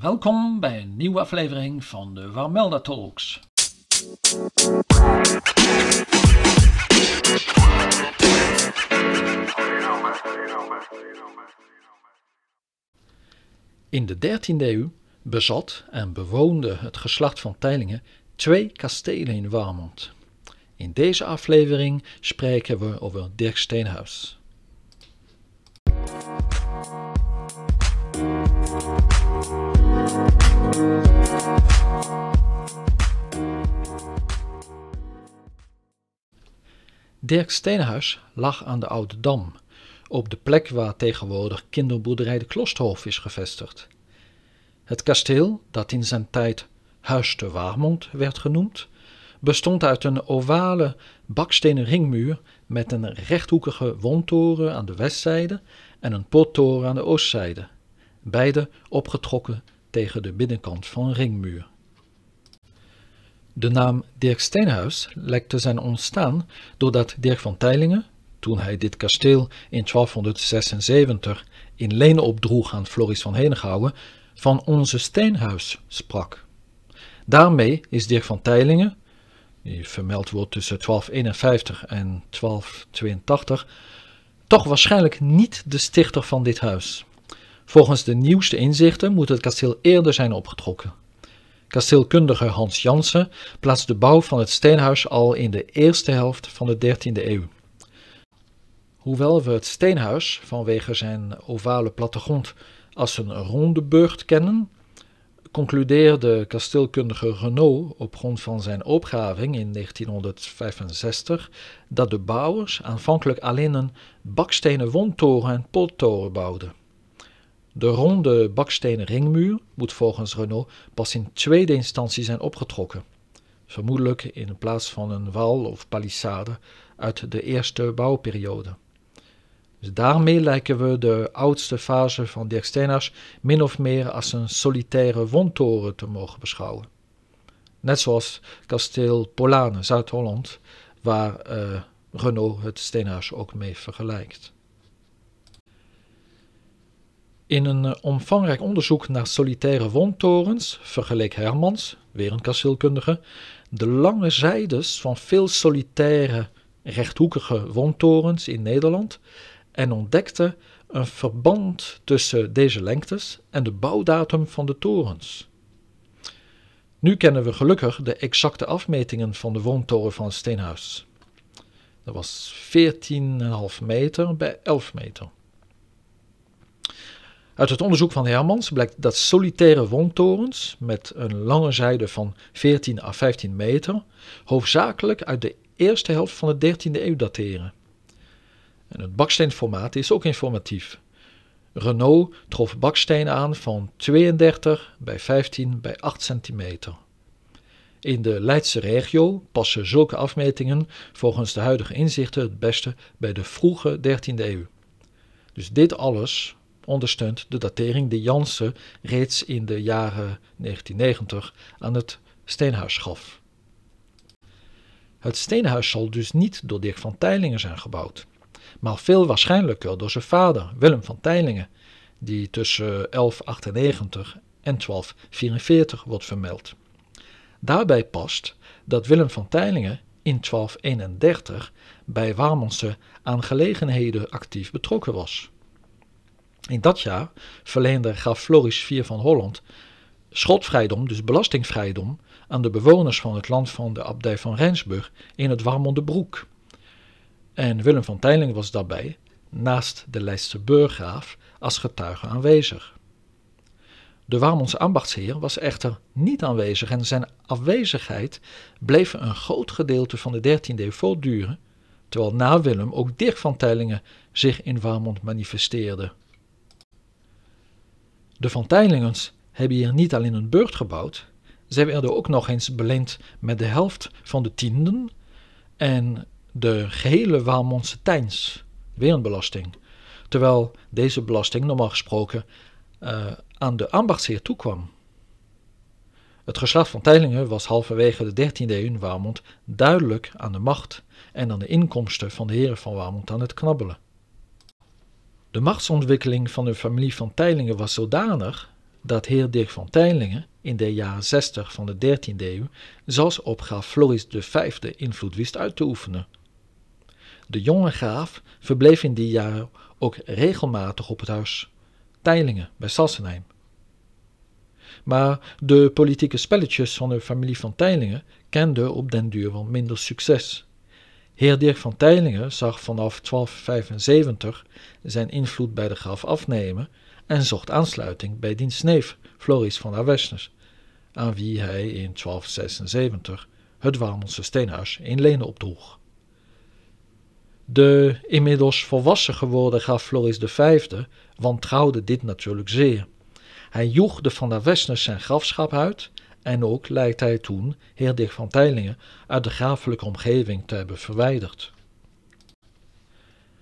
Welkom bij een nieuwe aflevering van de Warmelda Talks. In de 13e eeuw bezat en bewoonde het geslacht van Teylingen twee kastelen in Warmond. In deze aflevering spreken we over Dirk Steenhuis. Dirk Steenhuis lag aan de Oude Dam, op de plek waar tegenwoordig kinderboerderij de Klosterhof is gevestigd. Het kasteel, dat in zijn tijd Huis te Warmond werd genoemd, bestond uit een ovale bakstenen ringmuur met een rechthoekige wondtoren aan de westzijde en een pottoren aan de oostzijde, beide opgetrokken tegen de binnenkant van ringmuur. De naam Dirk Steenhuis lijkt te zijn ontstaan doordat Dirk van Teylingen, toen hij dit kasteel in 1276 in leen opdroeg aan Floris van Henegouwen, van onze Steenhuis sprak. Daarmee is Dirk van Teylingen, die vermeld wordt tussen 1251 en 1282, toch waarschijnlijk niet de stichter van dit huis. Volgens de nieuwste inzichten moet het kasteel eerder zijn opgetrokken. Kasteelkundige Hans Jansen plaatst de bouw van het steenhuis al in de eerste helft van de 13e eeuw. Hoewel we het steenhuis vanwege zijn ovale plattegrond als een ronde burcht kennen, concludeerde kasteelkundige Renault op grond van zijn opgraving in 1965 dat de bouwers aanvankelijk alleen een bakstenen wondtoren en pottoren bouwden. De ronde bakstenen ringmuur moet volgens Renault pas in tweede instantie zijn opgetrokken, vermoedelijk in plaats van een wal of palissade uit de eerste bouwperiode. Dus daarmee lijken we de oudste fase van Dirk Steenhuis min of meer als een solitaire wondtoren te mogen beschouwen. Net zoals kasteel Polane, Zuid-Holland, waar uh, Renault het steenhuis ook mee vergelijkt. In een eh, omvangrijk onderzoek naar solitaire wondtorens vergeleek Hermans, weer een kasteelkundige, de lange zijdes van veel solitaire rechthoekige wondtorens in Nederland en ontdekte een verband tussen deze lengtes en de bouwdatum van de torens. Nu kennen we gelukkig de exacte afmetingen van de woontoren van steenhuis. Dat was 14,5 meter bij 11 meter. Uit het onderzoek van Hermans blijkt dat solitaire woontorens met een lange zijde van 14 à 15 meter hoofdzakelijk uit de eerste helft van de 13e eeuw dateren. En het baksteenformaat is ook informatief. Renault trof baksteen aan van 32 bij 15 bij 8 centimeter. In de Leidse regio passen zulke afmetingen volgens de huidige inzichten het beste bij de vroege 13e eeuw. Dus dit alles ondersteunt de datering die Jansen reeds in de jaren 1990 aan het steenhuis gaf. Het steenhuis zal dus niet door Dirk van Teylingen zijn gebouwd, maar veel waarschijnlijker door zijn vader Willem van Teylingen, die tussen 1198 en 1244 wordt vermeld. Daarbij past dat Willem van Teylingen in 1231 bij Warmondse aangelegenheden actief betrokken was. In dat jaar verleende graaf Floris IV van Holland schotvrijdom, dus belastingvrijdom, aan de bewoners van het land van de abdij van Rijnsburg in het Warmondebroek. En Willem van Teiling was daarbij, naast de Leidse burggraaf, als getuige aanwezig. De Warmondse ambachtsheer was echter niet aanwezig en zijn afwezigheid bleef een groot gedeelte van de 13e eeuw terwijl na Willem ook Dirk van Teylingen zich in Warmond manifesteerde. De Van hebben hier niet alleen een burcht gebouwd, zij werden ook nog eens beleend met de helft van de tienden en de gehele Waalmondse tijns, weer een belasting. Terwijl deze belasting normaal gesproken uh, aan de ambachtsheer toekwam. Het geslacht van Teylingen was halverwege de 13e eeuw in Waalmond duidelijk aan de macht en aan de inkomsten van de heren van Waalmond aan het knabbelen. De machtsontwikkeling van de familie van Teylingen was zodanig dat heer Dirk van Tijlingen in de jaren 60 van de 13e eeuw zelfs op graaf Floris V invloed wist uit te oefenen. De jonge graaf verbleef in die jaren ook regelmatig op het huis Tijlingen bij Sassenheim. Maar de politieke spelletjes van de familie van Tijlingen kenden op den duur wat minder succes. Heer Dirk van Tijlingen zag vanaf 1275 zijn invloed bij de graaf afnemen en zocht aansluiting bij diens neef Floris van Avesnes, aan wie hij in 1276 het Warmondse steenhuis in Lenen opdroeg. De inmiddels volwassen geworden graaf Floris V wantrouwde dit natuurlijk zeer. Hij joeg de van der Westners zijn grafschap uit en ook lijkt hij toen heer Dick van Teylingen uit de grafelijke omgeving te hebben verwijderd.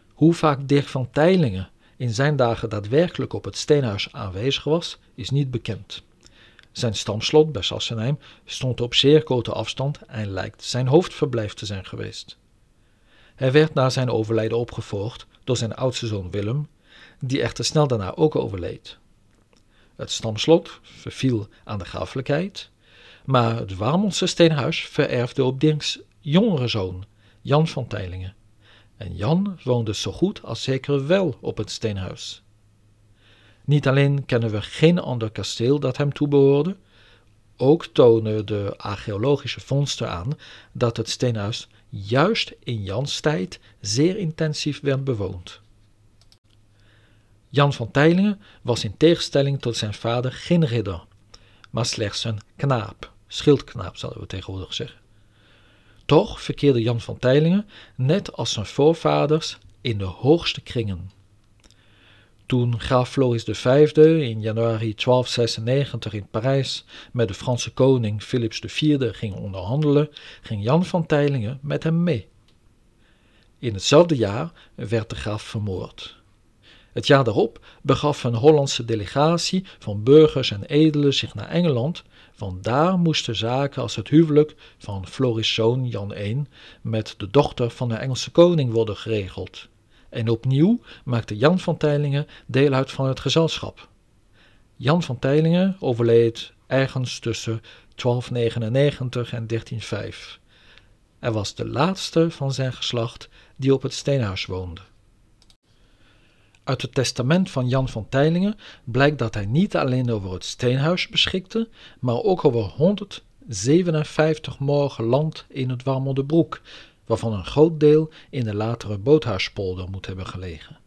Hoe vaak Dirk van Teylingen in zijn dagen daadwerkelijk op het steenhuis aanwezig was, is niet bekend. Zijn stamslot bij Sassenheim stond op zeer grote afstand en lijkt zijn hoofdverblijf te zijn geweest. Hij werd na zijn overlijden opgevolgd door zijn oudste zoon Willem, die echter snel daarna ook overleed. Het stamslot verviel aan de grafelijkheid, maar het Warmondse steenhuis vererfde op Dirks jongere zoon, Jan van Teylingen. En Jan woonde zo goed als zeker wel op het steenhuis. Niet alleen kennen we geen ander kasteel dat hem toebehoorde, ook tonen de archeologische vondsten aan dat het steenhuis juist in Jans tijd zeer intensief werd bewoond. Jan van Teylingen was in tegenstelling tot zijn vader geen ridder, maar slechts een knaap, schildknaap zouden we tegenwoordig zeggen. Toch verkeerde Jan van Teylingen, net als zijn voorvaders, in de hoogste kringen. Toen graaf Floris V in januari 1296 in Parijs met de Franse koning Philips IV ging onderhandelen, ging Jan van Teylingen met hem mee. In hetzelfde jaar werd de graaf vermoord. Het jaar daarop begaf een Hollandse delegatie van burgers en edelen zich naar Engeland, want daar moesten zaken als het huwelijk van Floris' zoon Jan I met de dochter van de Engelse koning worden geregeld. En opnieuw maakte Jan van Teylingen deel uit van het gezelschap. Jan van Teylingen overleed ergens tussen 1299 en 1305. Hij was de laatste van zijn geslacht die op het steenhuis woonde. Uit het testament van Jan van Teylingen blijkt dat hij niet alleen over het steenhuis beschikte, maar ook over 157 morgen land in het Warmondebroek, waarvan een groot deel in de latere Boothuispolder moet hebben gelegen.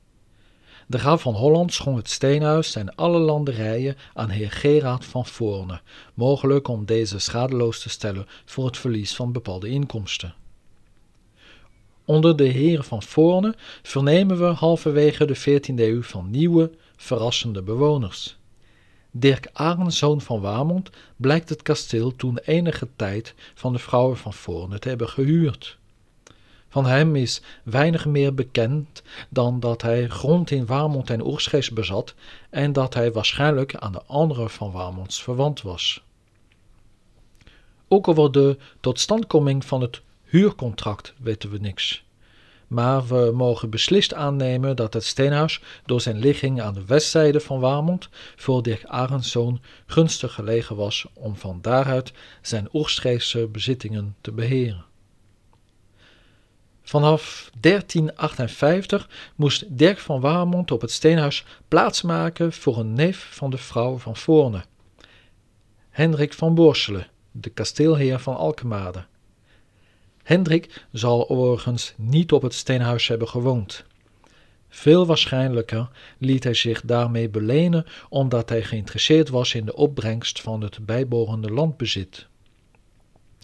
De graaf van Holland schonk het steenhuis en alle landerijen aan heer Gerard van Voorne, mogelijk om deze schadeloos te stellen voor het verlies van bepaalde inkomsten. Onder de heren van Voorne vernemen we halverwege de 14e eeuw van nieuwe, verrassende bewoners. Dirk Arend, zoon van Wamond, blijkt het kasteel toen enige tijd van de vrouwen van Voorne te hebben gehuurd. Van hem is weinig meer bekend dan dat hij grond in Warmond en Oersgees bezat en dat hij waarschijnlijk aan de andere van Warmonds verwant was. Ook over de totstandkoming van het huurcontract weten we niks. Maar we mogen beslist aannemen dat het steenhuis door zijn ligging aan de westzijde van Warmond voor Dirk Arendszoon gunstig gelegen was om van daaruit zijn Oegstgeefse bezittingen te beheren. Vanaf 1358 moest Dirk van Warmond op het steenhuis plaatsmaken voor een neef van de vrouw van Voorne, Hendrik van Borselen, de kasteelheer van Alkemade. Hendrik zal overigens niet op het steenhuis hebben gewoond. Veel waarschijnlijker liet hij zich daarmee belenen omdat hij geïnteresseerd was in de opbrengst van het bijbehorende landbezit.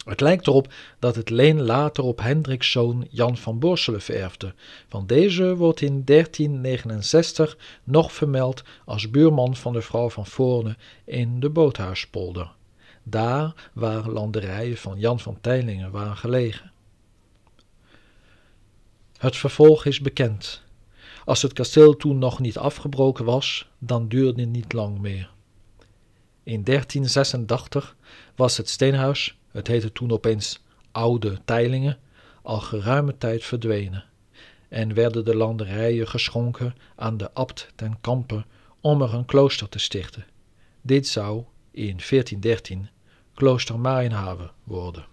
Het lijkt erop dat het leen later op Hendriks zoon Jan van Borselen vererfde, want deze wordt in 1369 nog vermeld als buurman van de vrouw van Voorne in de Boothuispolder, daar waar landerijen van Jan van Teylingen waren gelegen. Het vervolg is bekend. Als het kasteel toen nog niet afgebroken was, dan duurde het niet lang meer. In 1386 was het steenhuis het heette toen opeens Oude Teilingen, al geruime tijd verdwenen en werden de landerijen geschonken aan de abt ten Kampe om er een klooster te stichten, Dit zou in 1413 klooster Marienhaven worden.